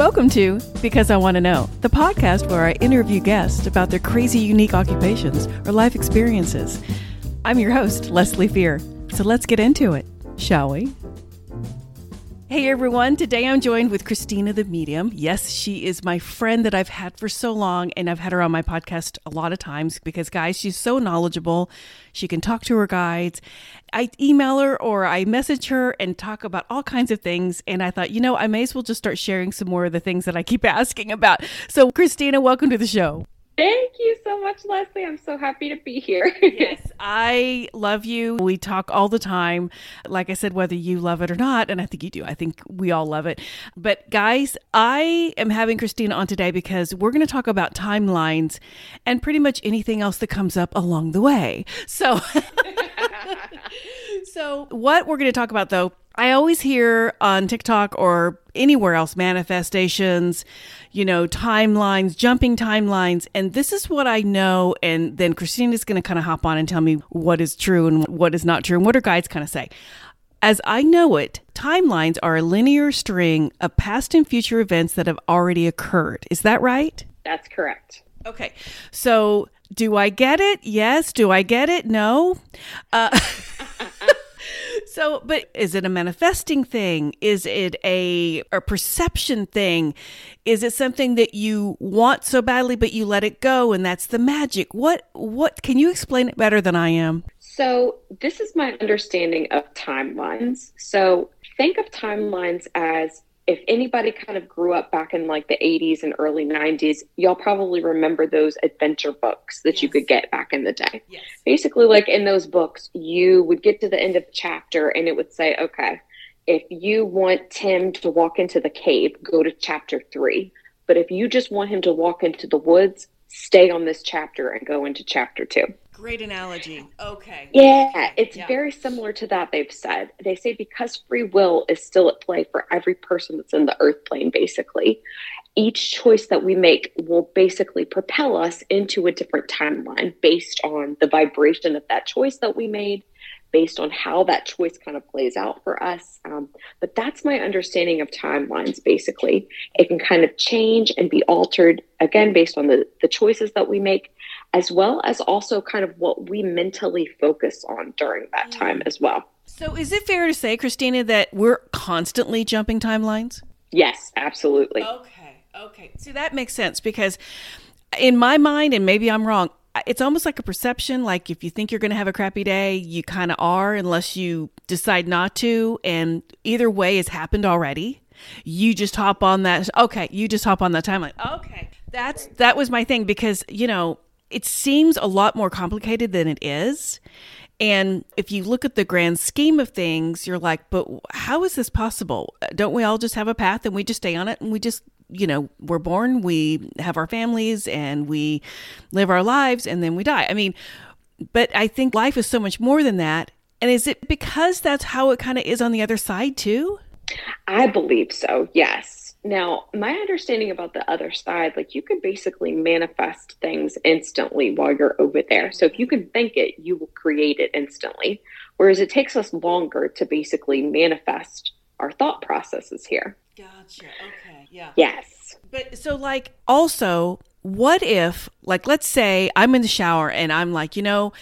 Welcome to Because I Want to Know, the podcast where I interview guests about their crazy, unique occupations or life experiences. I'm your host, Leslie Fear. So let's get into it, shall we? Hey everyone, today I'm joined with Christina the Medium. Yes, she is my friend that I've had for so long, and I've had her on my podcast a lot of times because, guys, she's so knowledgeable. She can talk to her guides. I email her or I message her and talk about all kinds of things. And I thought, you know, I may as well just start sharing some more of the things that I keep asking about. So, Christina, welcome to the show. Thank you so much, Leslie. I'm so happy to be here. yes, I love you. We talk all the time. Like I said, whether you love it or not, and I think you do. I think we all love it. But guys, I am having Christina on today because we're going to talk about timelines and pretty much anything else that comes up along the way. So, so what we're going to talk about though I always hear on TikTok or anywhere else manifestations, you know, timelines, jumping timelines. And this is what I know. And then Christine is going to kind of hop on and tell me what is true and what is not true and what her guides kind of say. As I know it, timelines are a linear string of past and future events that have already occurred. Is that right? That's correct. Okay. So do I get it? Yes. Do I get it? No. Uh, So, but is it a manifesting thing? Is it a, a perception thing? Is it something that you want so badly but you let it go and that's the magic? What what can you explain it better than I am? So, this is my understanding of timelines. So, think of timelines as if anybody kind of grew up back in like the 80s and early 90s, y'all probably remember those adventure books that yes. you could get back in the day. Yes. Basically, like in those books, you would get to the end of the chapter and it would say, okay, if you want Tim to walk into the cave, go to chapter three. But if you just want him to walk into the woods, stay on this chapter and go into chapter two. Great analogy. Okay. Yeah, it's yeah. very similar to that they've said. They say because free will is still at play for every person that's in the earth plane, basically, each choice that we make will basically propel us into a different timeline based on the vibration of that choice that we made, based on how that choice kind of plays out for us. Um, but that's my understanding of timelines, basically. It can kind of change and be altered, again, based on the, the choices that we make as well as also kind of what we mentally focus on during that mm. time as well. So, is it fair to say, Christina, that we're constantly jumping timelines? Yes, absolutely. Okay, okay. See, that makes sense because in my mind, and maybe I'm wrong, it's almost like a perception. Like if you think you're going to have a crappy day, you kind of are, unless you decide not to. And either way has happened already. You just hop on that. Okay, you just hop on that timeline. Okay, that's that was my thing because you know it seems a lot more complicated than it is. And if you look at the grand scheme of things, you're like, but how is this possible? Don't we all just have a path and we just stay on it and we just, you know, we're born, we have our families and we live our lives and then we die? I mean, but I think life is so much more than that. And is it because that's how it kind of is on the other side too? I believe so, yes. Now, my understanding about the other side, like you can basically manifest things instantly while you're over there. So if you can think it, you will create it instantly. Whereas it takes us longer to basically manifest our thought processes here. Gotcha. Okay. Yeah. Yes. But so, like, also, what if, like, let's say I'm in the shower and I'm like, you know,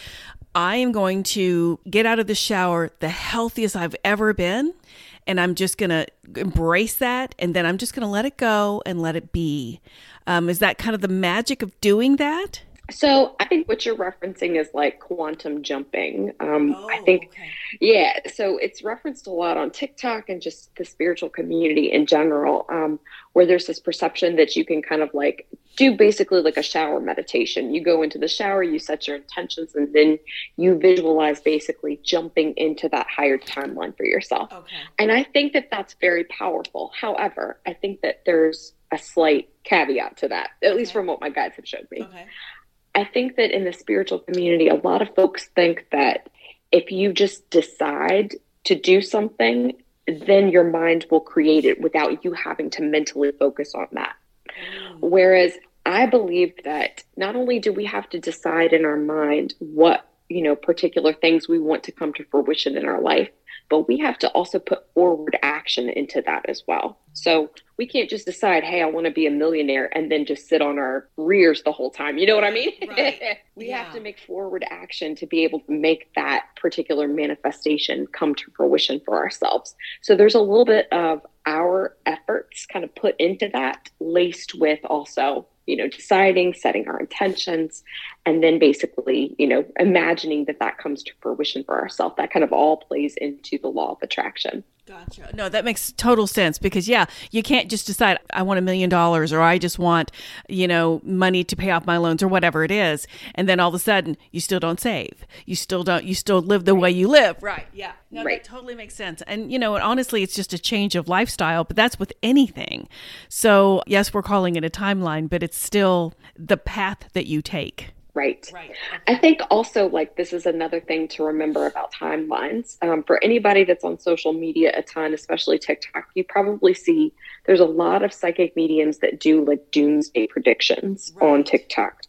I am going to get out of the shower the healthiest I've ever been and I'm just going to embrace that and then I'm just going to let it go and let it be. Um, is that kind of the magic of doing that? So I think what you're referencing is like quantum jumping. Um, oh, I think, okay. yeah. So it's referenced a lot on TikTok and just the spiritual community in general, um, where there's this perception that you can kind of like do basically like a shower meditation. You go into the shower, you set your intentions, and then you visualize basically jumping into that higher timeline for yourself. Okay. And I think that that's very powerful. However, I think that there's a slight caveat to that, at okay. least from what my guides have showed me. Okay. I think that in the spiritual community, a lot of folks think that if you just decide to do something, then your mind will create it without you having to mentally focus on that. Mm. Whereas I believe that not only do we have to decide in our mind what you know, particular things we want to come to fruition in our life, but we have to also put forward action into that as well. So we can't just decide, hey, I want to be a millionaire and then just sit on our rears the whole time. You know what I mean? Right. we yeah. have to make forward action to be able to make that particular manifestation come to fruition for ourselves. So there's a little bit of our efforts kind of put into that, laced with also you know, deciding, setting our intentions, and then basically, you know, imagining that that comes to fruition for ourselves. That kind of all plays into the law of attraction. Gotcha. No, that makes total sense because yeah, you can't just decide I want a million dollars or I just want, you know, money to pay off my loans or whatever it is, and then all of a sudden you still don't save. You still don't. You still live the way you live. Right. Yeah. No, right. that totally makes sense. And you know, honestly, it's just a change of lifestyle, but that's with anything. So yes, we're calling it a timeline, but it's still the path that you take. Right. right. I think also, like, this is another thing to remember about timelines. Um, for anybody that's on social media a ton, especially TikTok, you probably see there's a lot of psychic mediums that do like doomsday predictions right. on TikTok.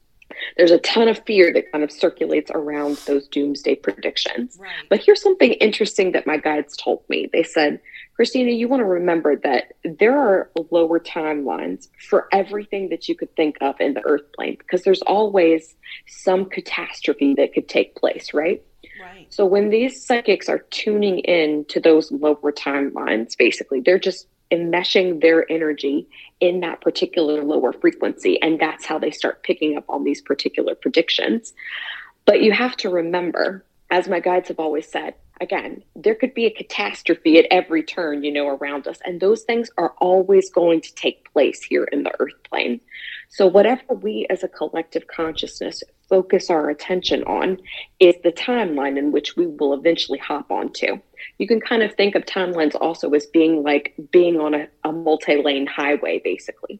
There's a ton of fear that kind of circulates around those doomsday predictions. Right. But here's something interesting that my guides told me. They said, Christina, you want to remember that there are lower timelines for everything that you could think of in the earth plane because there's always some catastrophe that could take place, right? Right. So when these psychics are tuning in to those lower timelines, basically, they're just enmeshing their energy in that particular lower frequency. And that's how they start picking up on these particular predictions. But you have to remember, as my guides have always said, again, there could be a catastrophe at every turn, you know, around us. And those things are always going to take place here in the earth plane. So, whatever we as a collective consciousness focus our attention on is the timeline in which we will eventually hop onto. You can kind of think of timelines also as being like being on a, a multi lane highway, basically.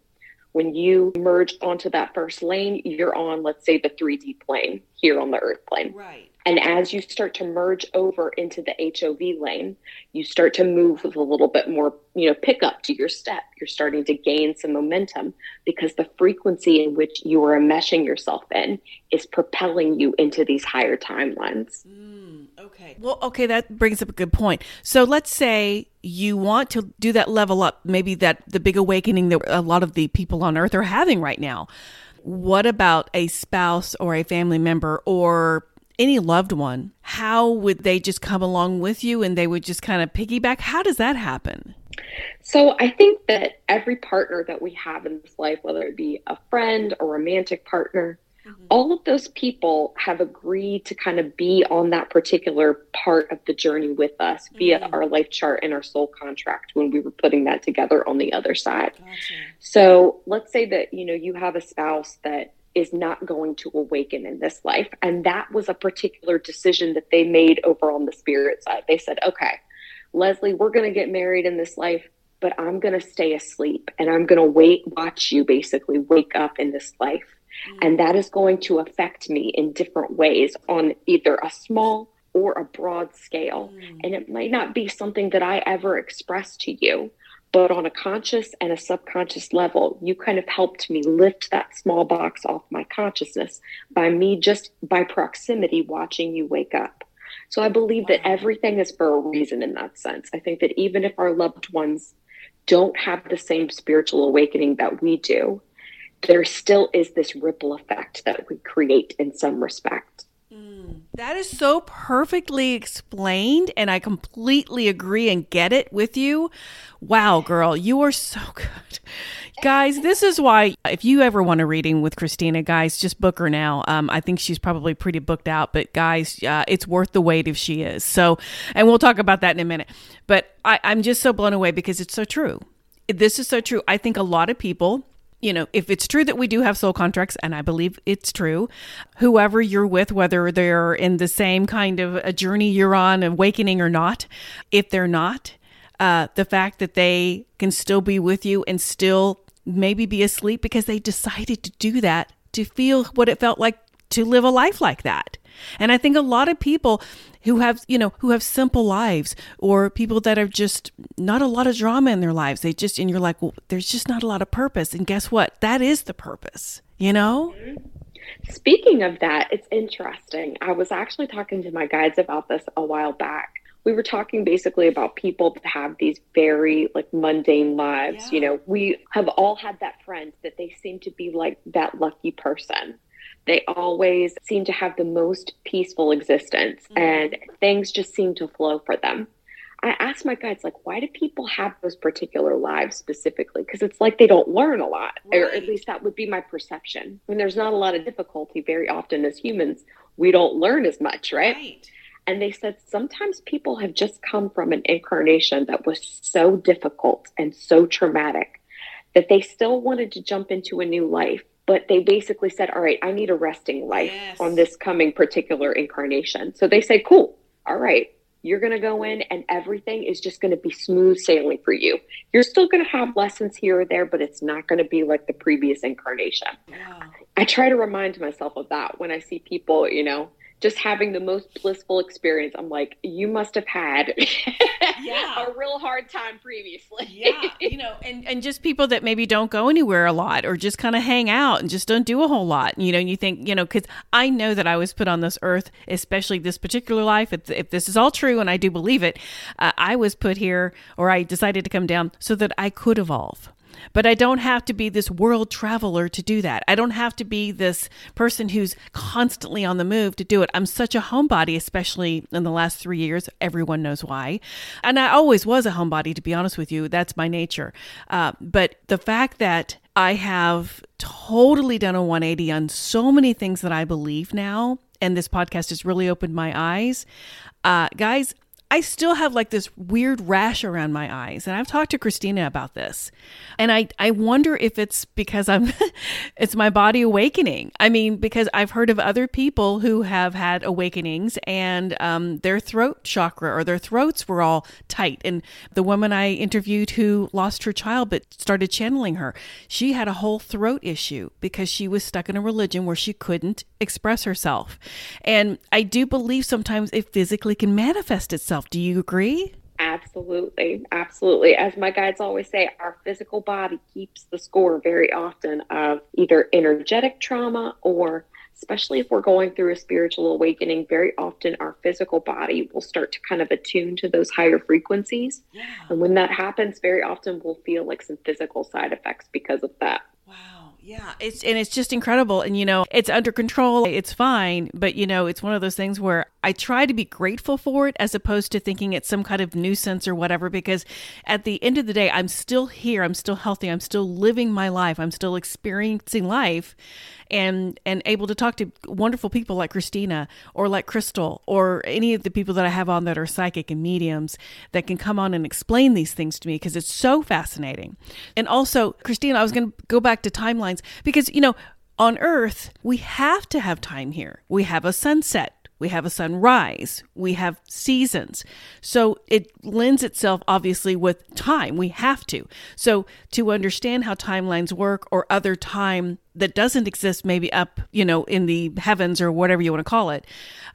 When you merge onto that first lane, you're on, let's say, the 3D plane here on the earth plane. Right. And as you start to merge over into the HOV lane, you start to move with a little bit more, you know, pick up to your step. You're starting to gain some momentum because the frequency in which you are enmeshing yourself in is propelling you into these higher timelines. Mm, okay. Well, okay, that brings up a good point. So let's say you want to do that level up, maybe that the big awakening that a lot of the people on earth are having right now. What about a spouse or a family member or any loved one, how would they just come along with you and they would just kind of piggyback? How does that happen? So I think that every partner that we have in this life, whether it be a friend, a romantic partner, mm-hmm. all of those people have agreed to kind of be on that particular part of the journey with us mm-hmm. via our life chart and our soul contract when we were putting that together on the other side. Gotcha. So let's say that, you know, you have a spouse that is not going to awaken in this life. And that was a particular decision that they made over on the spirit side. They said, okay, Leslie, we're going to get married in this life, but I'm going to stay asleep and I'm going to wait, watch you basically wake up in this life. Mm-hmm. And that is going to affect me in different ways on either a small or a broad scale. Mm-hmm. And it might not be something that I ever express to you but on a conscious and a subconscious level, you kind of helped me lift that small box off my consciousness by me just by proximity watching you wake up. So I believe that everything is for a reason in that sense. I think that even if our loved ones don't have the same spiritual awakening that we do, there still is this ripple effect that we create in some respect. Mm, that is so perfectly explained, and I completely agree and get it with you. Wow, girl, you are so good. Guys, this is why if you ever want a reading with Christina, guys, just book her now. Um, I think she's probably pretty booked out, but guys, uh, it's worth the wait if she is. So, and we'll talk about that in a minute. But I, I'm just so blown away because it's so true. This is so true. I think a lot of people you know, if it's true that we do have soul contracts, and I believe it's true, whoever you're with, whether they're in the same kind of a journey you're on, awakening or not, if they're not, uh, the fact that they can still be with you and still maybe be asleep because they decided to do that to feel what it felt like to live a life like that. And I think a lot of people who have, you know, who have simple lives or people that are just not a lot of drama in their lives, they just, and you're like, well, there's just not a lot of purpose. And guess what? That is the purpose, you know? Speaking of that, it's interesting. I was actually talking to my guides about this a while back. We were talking basically about people that have these very like mundane lives. Yeah. You know, we have all had that friend that they seem to be like that lucky person. They always seem to have the most peaceful existence mm-hmm. and things just seem to flow for them. I asked my guides, like, why do people have those particular lives specifically? Because it's like they don't learn a lot, right. or at least that would be my perception. When there's not a lot of difficulty, very often as humans, we don't learn as much, right? right. And they said sometimes people have just come from an incarnation that was so difficult and so traumatic that they still wanted to jump into a new life. But they basically said, All right, I need a resting life yes. on this coming particular incarnation. So they say, Cool, all right, you're going to go in and everything is just going to be smooth sailing for you. You're still going to have lessons here or there, but it's not going to be like the previous incarnation. Wow. I try to remind myself of that when I see people, you know, just having the most blissful experience. I'm like, you must have had yeah. a real hard time previously. yeah, you know, and and just people that maybe don't go anywhere a lot or just kind of hang out and just don't do a whole lot. You know, and you think, you know, because I know that I was put on this earth, especially this particular life. If, if this is all true, and I do believe it, uh, I was put here, or I decided to come down so that I could evolve. But I don't have to be this world traveler to do that. I don't have to be this person who's constantly on the move to do it. I'm such a homebody, especially in the last three years. Everyone knows why. And I always was a homebody, to be honest with you. That's my nature. Uh, but the fact that I have totally done a 180 on so many things that I believe now, and this podcast has really opened my eyes. Uh, guys, I still have like this weird rash around my eyes. And I've talked to Christina about this. And I, I wonder if it's because I'm, it's my body awakening. I mean, because I've heard of other people who have had awakenings and um, their throat chakra or their throats were all tight. And the woman I interviewed who lost her child but started channeling her, she had a whole throat issue because she was stuck in a religion where she couldn't express herself. And I do believe sometimes it physically can manifest itself yourself. Do you agree? Absolutely. Absolutely. As my guides always say, our physical body keeps the score very often of either energetic trauma or especially if we're going through a spiritual awakening, very often our physical body will start to kind of attune to those higher frequencies. Yeah. And when that happens, very often we'll feel like some physical side effects because of that. Yeah, it's and it's just incredible and you know, it's under control, it's fine, but you know, it's one of those things where I try to be grateful for it as opposed to thinking it's some kind of nuisance or whatever because at the end of the day, I'm still here, I'm still healthy, I'm still living my life, I'm still experiencing life and and able to talk to wonderful people like Christina or like Crystal or any of the people that I have on that are psychic and mediums that can come on and explain these things to me because it's so fascinating. And also, Christina, I was going to go back to timelines because you know on Earth, we have to have time here. We have a sunset we have a sunrise, we have seasons. So it lends itself obviously with time. We have to. So to understand how timelines work or other time that doesn't exist maybe up, you know, in the heavens or whatever you want to call it,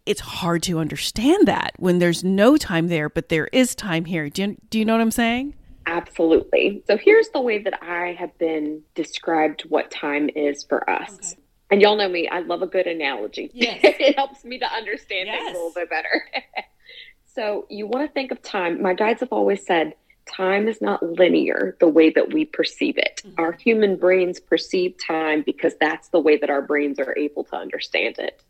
it's hard to understand that when there's no time there, but there is time here. Do you, do you know what I'm saying? Absolutely. So here's the way that I have been described what time is for us. Okay and y'all know me, I love a good analogy. Yes. it helps me to understand yes. things a little bit better. so you want to think of time. My guides have always said time is not linear the way that we perceive it. Mm-hmm. Our human brains perceive time because that's the way that our brains are able to understand it.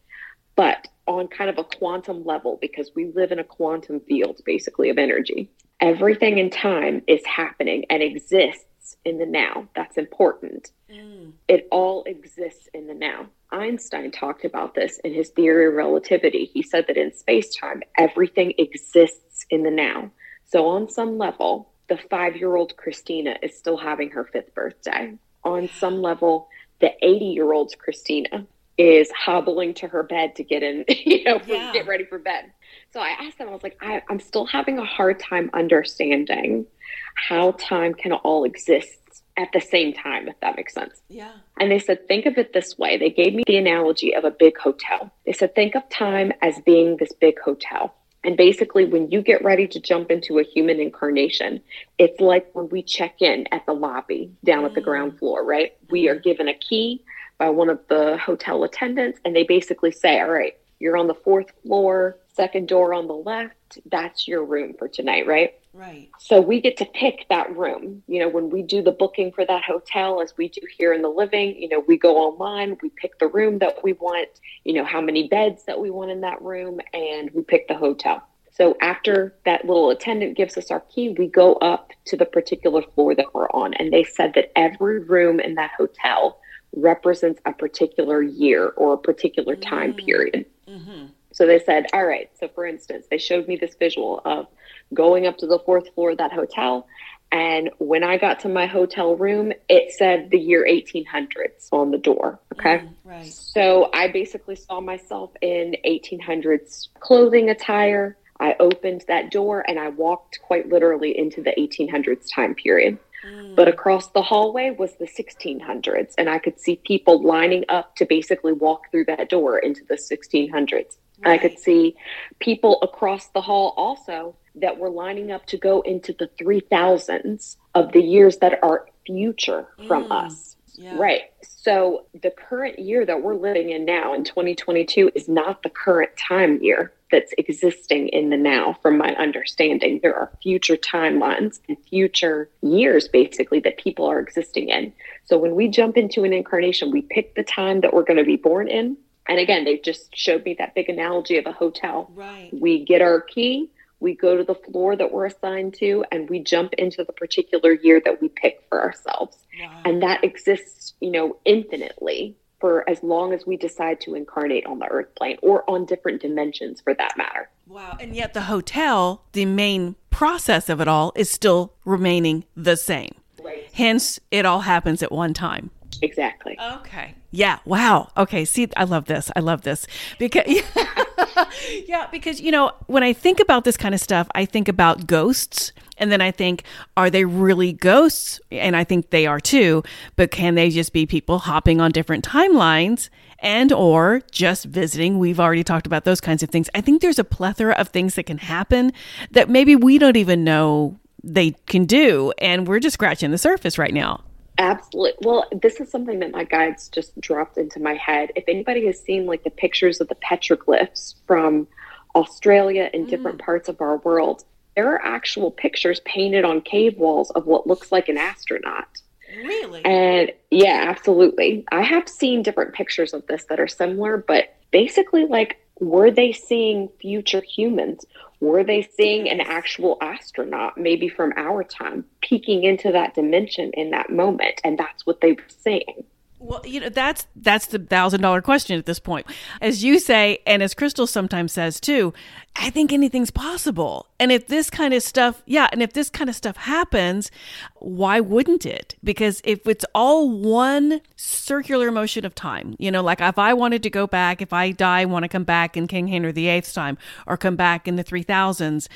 But on kind of a quantum level, because we live in a quantum field basically of energy, everything in time is happening and exists in the now. That's important. Mm. It all exists in the now. Einstein talked about this in his theory of relativity. He said that in space time, everything exists in the now. So, on some level, the five year old Christina is still having her fifth birthday. On some level, the 80 year old Christina is hobbling to her bed to get in, you know, yeah. get ready for bed. So I asked them, I was like, I, I'm still having a hard time understanding how time can all exist at the same time, if that makes sense. Yeah. And they said, think of it this way. They gave me the analogy of a big hotel. They said, think of time as being this big hotel. And basically, when you get ready to jump into a human incarnation, it's like when we check in at the lobby down at the mm. ground floor, right? We are given a key by one of the hotel attendants, and they basically say, All right, you're on the fourth floor, second door on the left. That's your room for tonight, right? Right. So we get to pick that room. You know, when we do the booking for that hotel, as we do here in the living, you know, we go online, we pick the room that we want, you know, how many beds that we want in that room, and we pick the hotel. So after that little attendant gives us our key, we go up to the particular floor that we're on. And they said that every room in that hotel represents a particular year or a particular time mm-hmm. period. Mm-hmm. So they said, all right. So for instance, they showed me this visual of going up to the fourth floor of that hotel. And when I got to my hotel room, it said the year 1800s on the door. Okay. Mm, right. So I basically saw myself in 1800s clothing attire. I opened that door and I walked quite literally into the 1800s time period. Mm. But across the hallway was the 1600s, and I could see people lining up to basically walk through that door into the 1600s. Right. I could see people across the hall also that were lining up to go into the 3000s of the years that are future from mm. us. Yeah. Right. So the current year that we're living in now in 2022 is not the current time year that's existing in the now, from my understanding. There are future timelines and future years, basically, that people are existing in. So when we jump into an incarnation, we pick the time that we're going to be born in. And again, they just showed me that big analogy of a hotel. Right. We get our key, we go to the floor that we're assigned to, and we jump into the particular year that we pick for ourselves. Wow. And that exists, you know, infinitely for as long as we decide to incarnate on the earth plane or on different dimensions for that matter. Wow. And yet the hotel, the main process of it all is still remaining the same. Right. Hence, it all happens at one time. Exactly. Okay. Yeah. Wow. Okay. See, I love this. I love this because, yeah, because, you know, when I think about this kind of stuff, I think about ghosts. And then I think, are they really ghosts? And I think they are too. But can they just be people hopping on different timelines and or just visiting? We've already talked about those kinds of things. I think there's a plethora of things that can happen that maybe we don't even know they can do. And we're just scratching the surface right now. Absolutely. Well, this is something that my guides just dropped into my head. If anybody has seen like the pictures of the petroglyphs from Australia and mm. different parts of our world, there are actual pictures painted on cave walls of what looks like an astronaut. Really? And yeah, absolutely. I have seen different pictures of this that are similar, but basically, like, were they seeing future humans? Were they seeing an actual astronaut, maybe from our time, peeking into that dimension in that moment? And that's what they were seeing. Well, you know, that's that's the thousand dollar question at this point. As you say, and as Crystal sometimes says too, I think anything's possible. And if this kind of stuff, yeah, and if this kind of stuff happens, why wouldn't it? Because if it's all one circular motion of time, you know, like if I wanted to go back, if I die, want to come back in King Henry VIII's time or come back in the 3000s,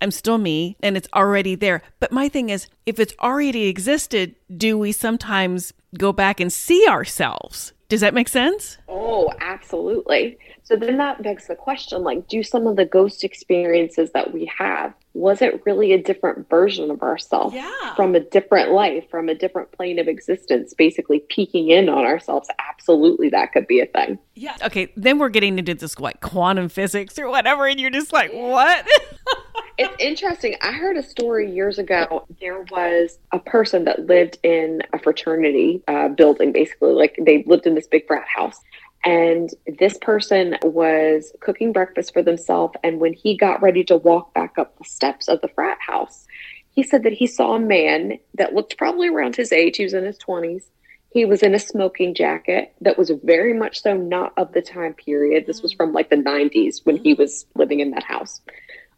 I'm still me and it's already there. But my thing is, if it's already existed, do we sometimes go back and see ourselves? Does that make sense? Oh, absolutely. So then that begs the question like, do some of the ghost experiences that we have, was it really a different version of ourselves yeah. from a different life, from a different plane of existence, basically peeking in on ourselves? Absolutely, that could be a thing. Yeah. Okay. Then we're getting into this like quantum physics or whatever, and you're just like, what? it's interesting. I heard a story years ago. There was a person that lived in a fraternity uh, building, basically, like they lived in this big frat house. And this person was cooking breakfast for themselves. And when he got ready to walk back up the steps of the frat house, he said that he saw a man that looked probably around his age. He was in his 20s. He was in a smoking jacket that was very much so not of the time period. This was from like the 90s when he was living in that house.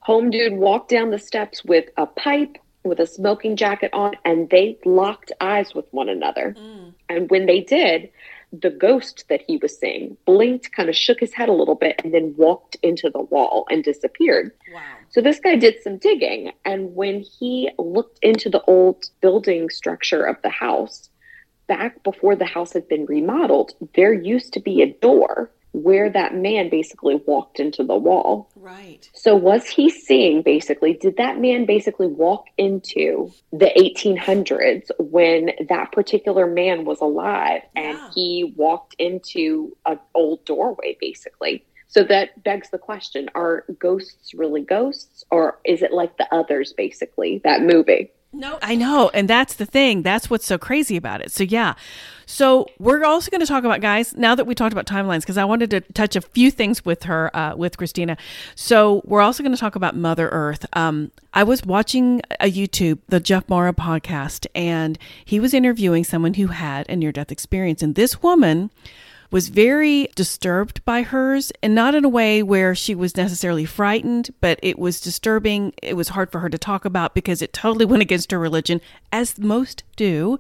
Home dude walked down the steps with a pipe, with a smoking jacket on, and they locked eyes with one another. Mm. And when they did, the ghost that he was seeing blinked, kind of shook his head a little bit, and then walked into the wall and disappeared. Wow. So this guy did some digging. And when he looked into the old building structure of the house, back before the house had been remodeled, there used to be a door where that man basically walked into the wall. Right. So, was he seeing basically, did that man basically walk into the 1800s when that particular man was alive and Yeah. he walked into an old doorway basically? So that begs the question are ghosts really ghosts or is it like the others basically, that movie? No, I know. And that's the thing. That's what's so crazy about it. So, yeah. So, we're also going to talk about, guys, now that we talked about timelines, because I wanted to touch a few things with her, uh, with Christina. So, we're also going to talk about Mother Earth. Um, I was watching a YouTube, the Jeff Mara podcast, and he was interviewing someone who had a near death experience. And this woman, was very disturbed by hers and not in a way where she was necessarily frightened, but it was disturbing. It was hard for her to talk about because it totally went against her religion, as most do.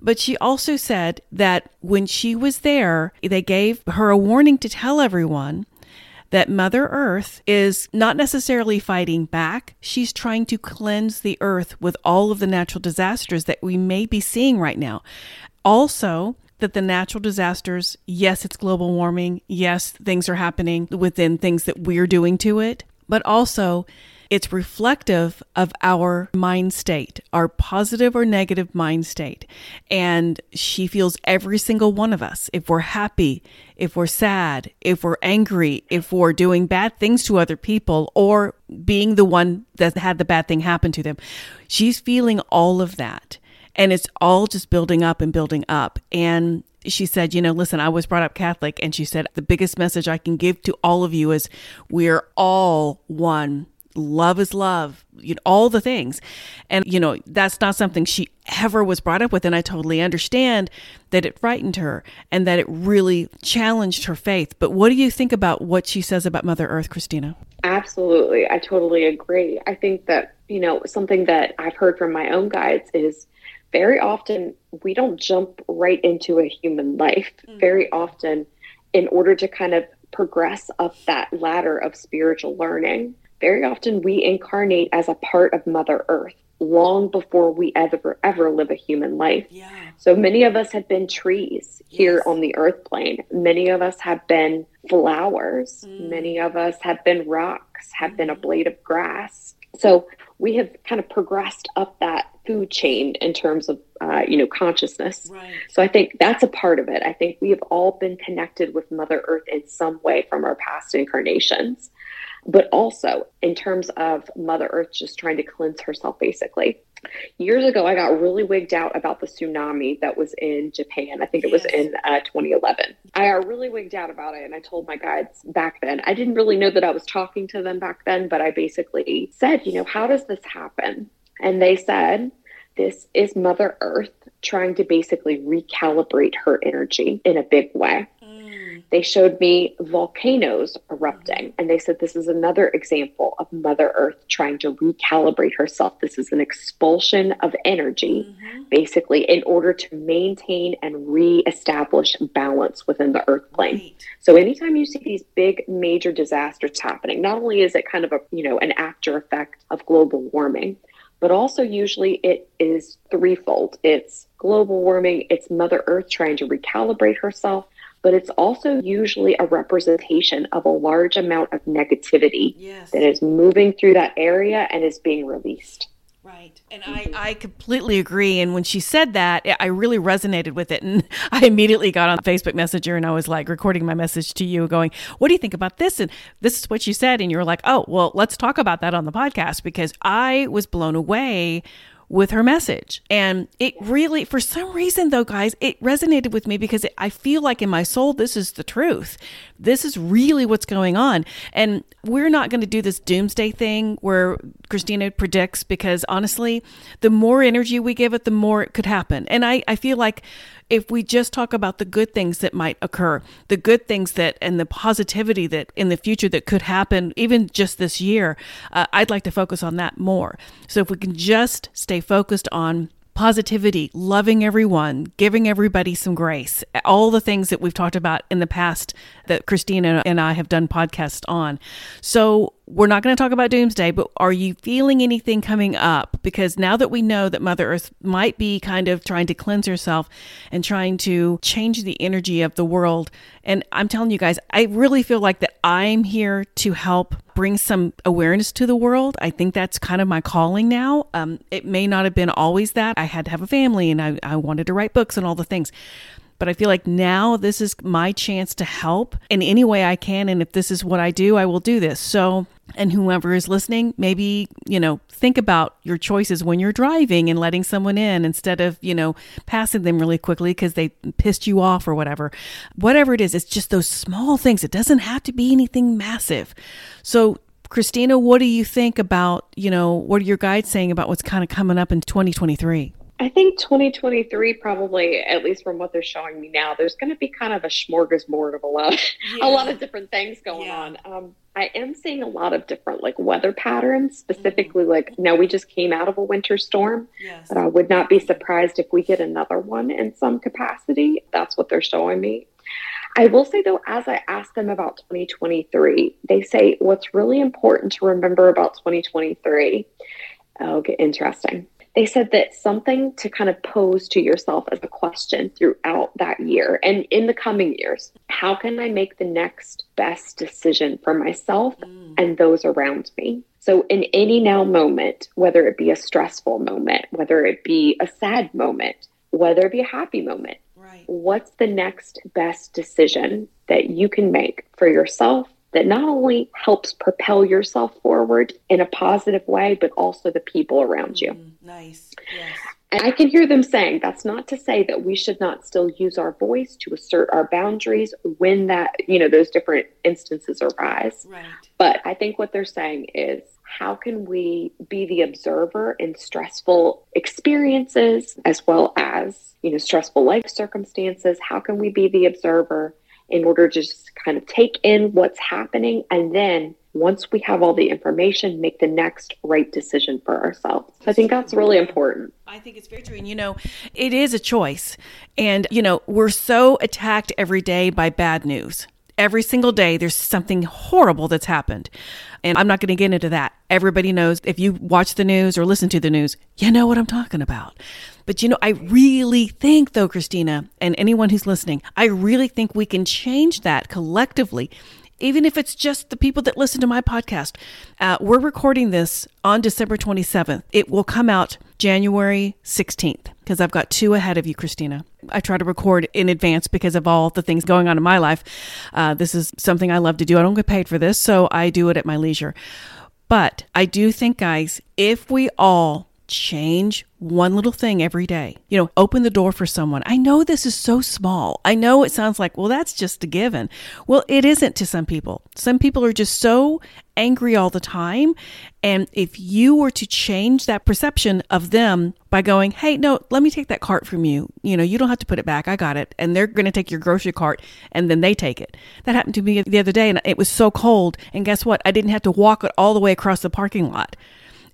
But she also said that when she was there, they gave her a warning to tell everyone that Mother Earth is not necessarily fighting back. She's trying to cleanse the earth with all of the natural disasters that we may be seeing right now. Also, that the natural disasters, yes, it's global warming. Yes, things are happening within things that we're doing to it, but also it's reflective of our mind state, our positive or negative mind state. And she feels every single one of us. If we're happy, if we're sad, if we're angry, if we're doing bad things to other people, or being the one that had the bad thing happen to them, she's feeling all of that. And it's all just building up and building up. And she said, You know, listen, I was brought up Catholic. And she said, The biggest message I can give to all of you is we're all one. Love is love, you know, all the things. And, you know, that's not something she ever was brought up with. And I totally understand that it frightened her and that it really challenged her faith. But what do you think about what she says about Mother Earth, Christina? Absolutely. I totally agree. I think that, you know, something that I've heard from my own guides is very often we don't jump right into a human life. Very often, in order to kind of progress up that ladder of spiritual learning, very often we incarnate as a part of Mother Earth long before we ever ever live a human life. Yeah. So many of us have been trees here on the earth plane. Many of us have been flowers. Mm. Many of us have been rocks, have been a blade of grass. So we have kind of progressed up that food chain in terms of, uh, you know, consciousness. Right. So I think that's a part of it. I think we have all been connected with Mother Earth in some way from our past incarnations. But also in terms of Mother Earth just trying to cleanse herself, basically. Years ago, I got really wigged out about the tsunami that was in Japan. I think it was Yes. in uh, 2011. I got really wigged out about it, and I told my guides back then. I didn't really know that I was talking to them back then, but I basically said, you know, how does this happen? And they said, this is Mother Earth trying to basically recalibrate her energy in a big way. Mm. They showed me volcanoes erupting, and they said this is another example of Mother Earth trying to recalibrate herself. This is an expulsion of energy, Mhm. basically, in order to maintain and re-establish balance within the Earth plane. Right. So anytime you see these big major disasters happening, not only is it kind of a, you know, an after effect of global warming, but also usually it is threefold. It's global warming, it's Mother Earth trying to recalibrate herself, but it's also usually a representation of a large amount of negativity Yes. that is moving through that area and is being released. Right. And I, mm-hmm. I completely agree. And when she said that, I really resonated with it. And I immediately got on Facebook Messenger and I was like recording my message to you, going, What do you think about this? And this is what you said. And you were like, Oh, well, let's talk about that on the podcast because I was blown away with her message. And it really, for some reason, though, guys, it resonated with me because I feel like in my soul, this is the truth. This is really what's going on. And we're not going to do this doomsday thing where Christina predicts because honestly, the more energy we give it, the more it could happen. And I, I feel like if we just talk about the good things that might occur, the good things that and the positivity that in the future that could happen, even just this year, uh, I'd like to focus on that more. So if we can just stay focused on positivity, loving everyone, giving everybody some grace, all the things that we've talked about in the past that Christina and I have done podcasts on. So we're not going to talk about doomsday, but are you feeling anything coming up? Because now that we know that Mother Earth might be kind of trying to cleanse herself and trying to change the energy of the world, and I'm telling you guys, I really feel like that I'm here to help bring some awareness to the world. I think that's kind of my calling now. Um, it may not have been always that. I had to have a family and I, I wanted to write books and all the things. But I feel like now this is my chance to help in any way I can. And if this is what I do, I will do this. So, and whoever is listening, maybe, you know, think about your choices when you're driving and letting someone in instead of, you know, passing them really quickly because they pissed you off or whatever. Whatever it is, it's just those small things. It doesn't have to be anything massive. So, Christina, what do you think about, you know, what are your guides saying about what's kind of coming up in 2023? I think 2023 probably, at least from what they're showing me now, there's going to be kind of a smorgasbord of a lot, yeah. a lot of different things going yeah. on. Um, I am seeing a lot of different like weather patterns, specifically mm-hmm. like now we just came out of a winter storm, yes. but I would not be surprised if we get another one in some capacity. That's what they're showing me. I will say though, as I asked them about 2023, they say what's really important to remember about 2023. Okay, interesting they said that something to kind of pose to yourself as a question throughout that year and in the coming years how can I make the next best decision for myself mm. and those around me? So, in any now moment, whether it be a stressful moment, whether it be a sad moment, whether it be a happy moment, right. what's the next best decision that you can make for yourself that not only helps propel yourself forward in a positive way, but also the people around you. Mm, nice. Yes. And I can hear them saying that's not to say that we should not still use our voice to assert our boundaries when that, you know, those different instances arise. Right. But I think what they're saying is how can we be the observer in stressful experiences as well as, you know, stressful life circumstances? How can we be the observer in order to just kind of take in what's happening and then once we have all the information, make the next right decision for ourselves. I think that's really important. I think it's very true. And, you know, it is a choice. And, you know, we're so attacked every day by bad news. Every single day, there's something horrible that's happened. And I'm not going to get into that. Everybody knows if you watch the news or listen to the news, you know what I'm talking about. But you know, I really think, though, Christina, and anyone who's listening, I really think we can change that collectively even if it's just the people that listen to my podcast. Uh, we're recording this on December 27th. It will come out January 16th because I've got two ahead of you, Christina. I try to record in advance because of all the things going on in my life. Uh, this is something I love to do. I don't get paid for this, so I do it at my leisure. But I do think, guys, if we all change one little thing every day. You know, open the door for someone. I know this is so small. I know it sounds like, well, that's just a given. Well, it isn't to some people. Some people are just so angry all the time. And if you were to change that perception of them by going, hey, no, let me take that cart from you. You know, you don't have to put it back. I got it. And they're going to take your grocery cart and then they take it. That happened to me the other day and it was so cold. And guess what? I didn't have to walk it all the way across the parking lot.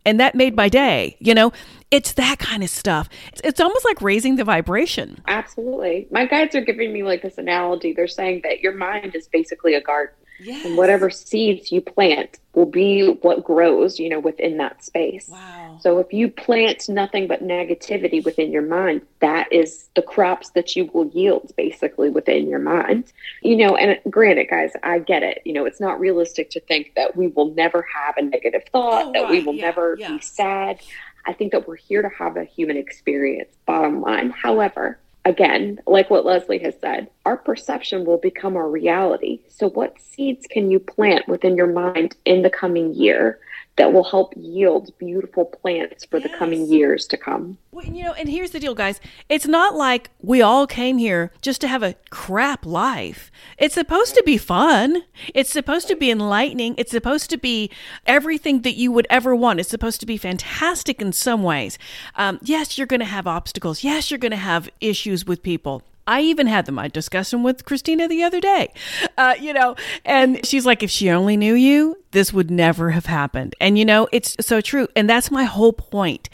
And that made my day. You know, it's that kind of stuff. It's, it's almost like raising the vibration. Absolutely. My guides are giving me like this analogy. They're saying that your mind is basically a garden. Yes. And whatever seeds you plant will be what grows, you know, within that space. Wow. So if you plant nothing but negativity within your mind, that is the crops that you will yield basically within your mind. You know, and granted, guys, I get it. You know, it's not realistic to think that we will never have a negative thought, oh, that right. we will yeah. never yeah. be sad. I think that we're here to have a human experience, bottom line. However, again, like what Leslie has said, our perception will become our reality. So, what seeds can you plant within your mind in the coming year that will help yield beautiful plants for yes. the coming years to come. Well, you know, and here's the deal, guys. It's not like we all came here just to have a crap life. It's supposed to be fun. It's supposed to be enlightening. It's supposed to be everything that you would ever want. It's supposed to be fantastic in some ways. Um, yes, you're going to have obstacles. Yes, you're going to have issues with people. I even had them. I discussed them with Christina the other day, uh, you know, and she's like, if she only knew you, this would never have happened. And, you know, it's so true. And that's my whole point.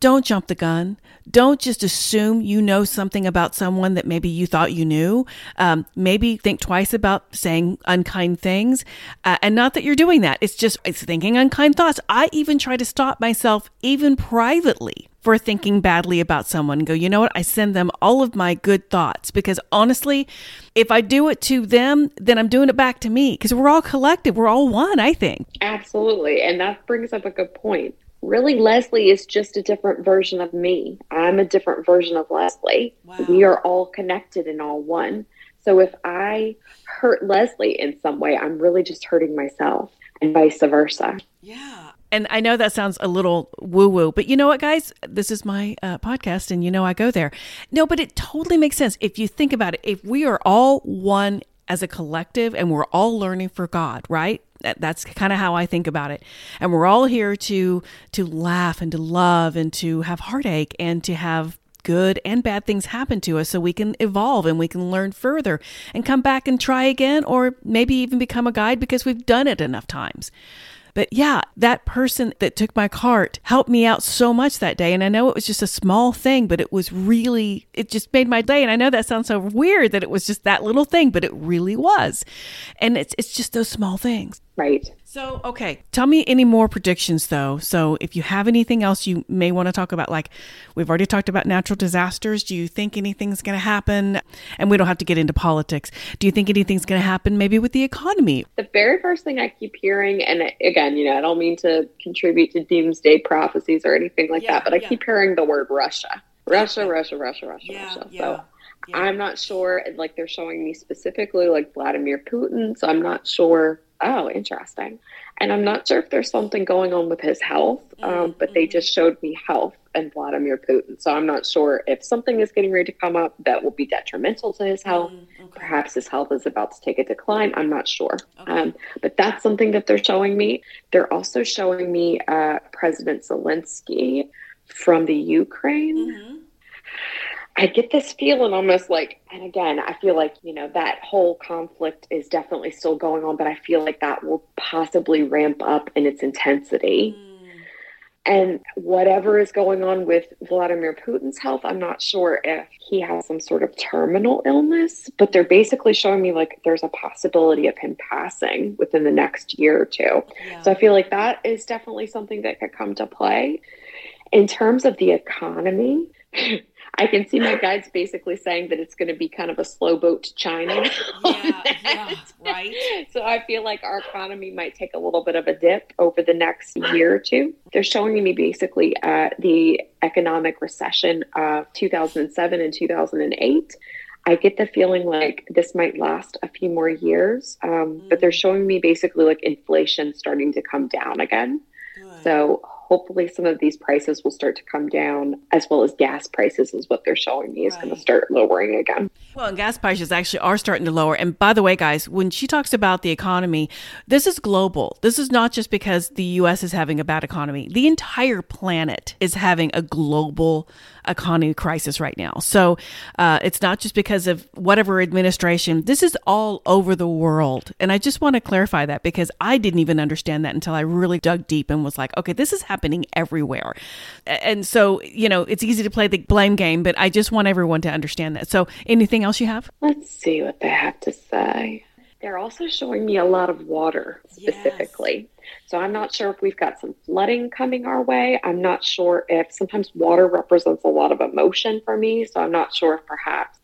Don't jump the gun. Don't just assume you know something about someone that maybe you thought you knew. Um, maybe think twice about saying unkind things. Uh, and not that you're doing that. It's just, it's thinking unkind thoughts. I even try to stop myself, even privately, for thinking badly about someone go, you know what? I send them all of my good thoughts because honestly, if I do it to them, then I'm doing it back to me because we're all collective. We're all one, I think. Absolutely. And that brings up a good point really Leslie is just a different version of me. I'm a different version of Leslie. Wow. We are all connected and all one. So if I hurt Leslie in some way, I'm really just hurting myself and vice versa. Yeah. And I know that sounds a little woo woo, but you know what, guys? This is my uh, podcast, and you know I go there. No, but it totally makes sense. If you think about it, if we are all one as a collective and we're all learning for God, right? That's kind of how I think about it. And we're all here to to laugh and to love and to have heartache and to have good and bad things happen to us so we can evolve and we can learn further and come back and try again or maybe even become a guide because we've done it enough times. But yeah, that person that took my cart helped me out so much that day. And I know it was just a small thing, but it was really, it just made my day. And I know that sounds so weird that it was just that little thing, but it really was. And it's, it's just those small things. Right. So, okay, tell me any more predictions though. So, if you have anything else you may want to talk about, like we've already talked about natural disasters, do you think anything's going to happen? And we don't have to get into politics. Do you think anything's going to happen maybe with the economy? The very first thing I keep hearing, and again, you know, I don't mean to contribute to doomsday prophecies or anything like yeah, that, but I keep hearing the word Russia. Russia, Russia, Russia, Russia, yeah, Russia. Yeah. So yeah. I'm not sure, like they're showing me specifically like Vladimir Putin. So I'm not sure oh, interesting. And I'm not sure if there's something going on with his health, um, mm-hmm. but they just showed me health and Vladimir Putin. So I'm not sure if something is getting ready to come up that will be detrimental to his health. Mm, okay. Perhaps his health is about to take a decline. I'm not sure. Okay. Um, but that's something that they're showing me. They're also showing me uh, President Zelensky from the Ukraine. Mm-hmm. I get this feeling almost like, and again, I feel like, you know, that whole conflict is definitely still going on, but I feel like that will possibly ramp up in its intensity. Mm. And whatever is going on with Vladimir Putin's health, I'm not sure if he has some sort of terminal illness, but they're basically showing me like there's a possibility of him passing within the next year or two. Yeah. So I feel like that is definitely something that could come to play. In terms of the economy, I can see my guides basically saying that it's going to be kind of a slow boat to China. Yeah, yeah, right. So I feel like our economy might take a little bit of a dip over the next year or two. They're showing me basically uh, the economic recession of 2007 and 2008. I get the feeling like this might last a few more years, um, mm. but they're mm. showing me basically like inflation starting to come down again. Good. So hopefully some of these prices will start to come down as well as gas prices is what they're showing me is right. going to start lowering again. Well and gas prices actually are starting to lower. And by the way guys when she talks about the economy this is global. This is not just because the us is having a bad economy. The entire planet is having a global economy crisis right now so uh, it's not just because of whatever administration this is all over the world and i just want to clarify that because i didn't even understand that until i really dug deep and was like okay this is happening everywhere. And so, you know, it's easy to play the blame game, but I just want everyone to understand that. So, anything else you have? Let's see what they have to say. They're also showing me a lot of water specifically. Yes. So I'm not sure if we've got some flooding coming our way. I'm not sure if sometimes water represents a lot of emotion for me. So I'm not sure if perhaps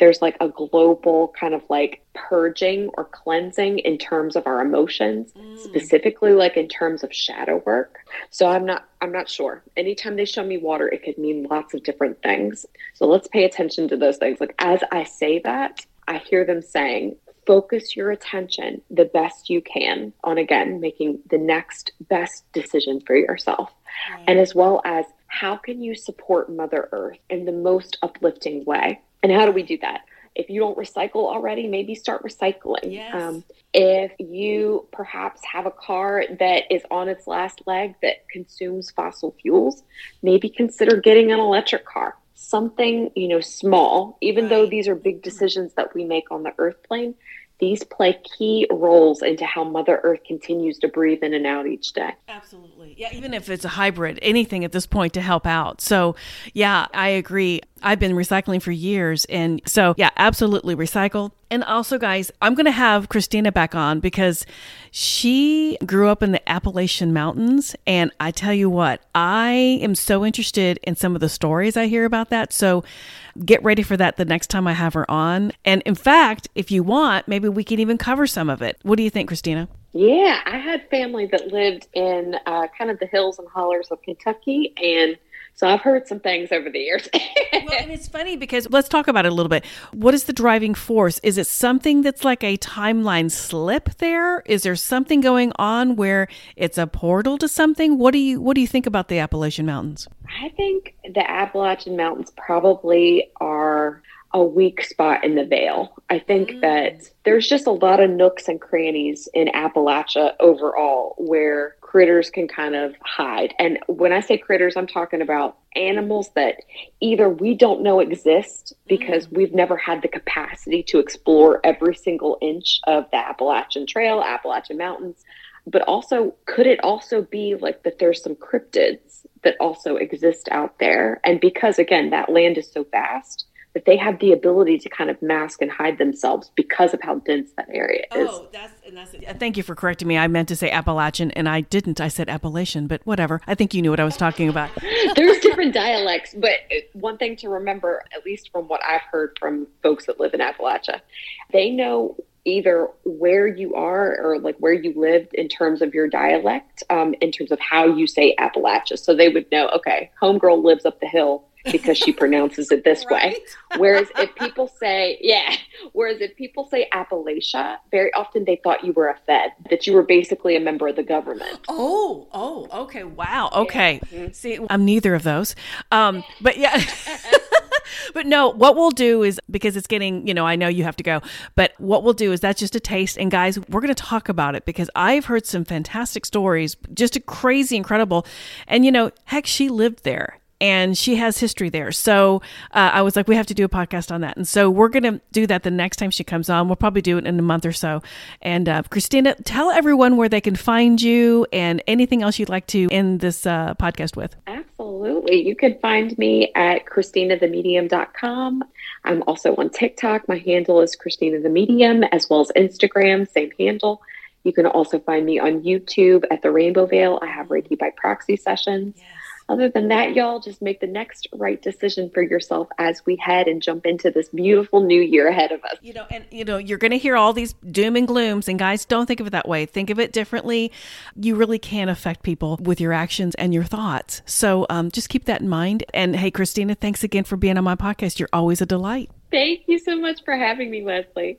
there's like a global kind of like purging or cleansing in terms of our emotions mm. specifically like in terms of shadow work so i'm not i'm not sure anytime they show me water it could mean lots of different things so let's pay attention to those things like as i say that i hear them saying focus your attention the best you can on again making the next best decision for yourself right. and as well as how can you support mother earth in the most uplifting way and how do we do that? If you don't recycle already, maybe start recycling. Yes. Um, if you perhaps have a car that is on its last leg that consumes fossil fuels, maybe consider getting an electric car. Something, you know, small, even though these are big decisions that we make on the earth plane, these play key roles into how Mother Earth continues to breathe in and out each day. Absolutely. Yeah, even if it's a hybrid, anything at this point to help out. So, yeah, I agree. I've been recycling for years. And so, yeah, absolutely recycle. And also, guys, I'm going to have Christina back on because she grew up in the Appalachian Mountains. And I tell you what, I am so interested in some of the stories I hear about that. So, get ready for that the next time I have her on. And in fact, if you want, maybe we can even cover some of it. What do you think, Christina? Yeah, I had family that lived in uh, kind of the hills and hollers of Kentucky. And so I've heard some things over the years. well, and it's funny because let's talk about it a little bit. What is the driving force? Is it something that's like a timeline slip there? Is there something going on where it's a portal to something? What do you what do you think about the Appalachian Mountains? I think the Appalachian Mountains probably are a weak spot in the veil. I think mm. that there's just a lot of nooks and crannies in Appalachia overall where critters can kind of hide. And when I say critters, I'm talking about animals that either we don't know exist because mm. we've never had the capacity to explore every single inch of the Appalachian Trail, Appalachian Mountains, but also could it also be like that there's some cryptids that also exist out there? And because again, that land is so vast, that they have the ability to kind of mask and hide themselves because of how dense that area is. Oh, that's and that's it. Thank you for correcting me. I meant to say Appalachian and I didn't. I said Appalachian, but whatever. I think you knew what I was talking about. There's different dialects, but one thing to remember, at least from what I've heard from folks that live in Appalachia, they know either where you are or like where you lived in terms of your dialect, um, in terms of how you say Appalachia. So they would know, okay, homegirl lives up the hill because she pronounces it this right? way. Whereas if people say, yeah, whereas if people say Appalachia, very often they thought you were a Fed, that you were basically a member of the government. Oh, oh, okay. Wow. Okay. Yeah. Mm-hmm. See, I'm neither of those. Um, but yeah. but no, what we'll do is because it's getting, you know, I know you have to go, but what we'll do is that's just a taste. And guys, we're going to talk about it because I've heard some fantastic stories, just a crazy, incredible. And, you know, heck, she lived there and she has history there. So uh, I was like, we have to do a podcast on that. And so we're going to do that the next time she comes on. We'll probably do it in a month or so. And uh, Christina, tell everyone where they can find you and anything else you'd like to end this uh, podcast with. Absolutely. You can find me at christinathemedium.com. I'm also on TikTok. My handle is Christina the Medium, as well as Instagram, same handle. You can also find me on YouTube at the Rainbow Veil. I have Reiki by proxy sessions. Yes other than that, y'all just make the next right decision for yourself as we head and jump into this beautiful new year ahead of us. You know, and you know, you're going to hear all these doom and glooms, and guys, don't think of it that way. Think of it differently. You really can affect people with your actions and your thoughts. So um, just keep that in mind. And hey, Christina, thanks again for being on my podcast. You're always a delight. Thank you so much for having me, Leslie.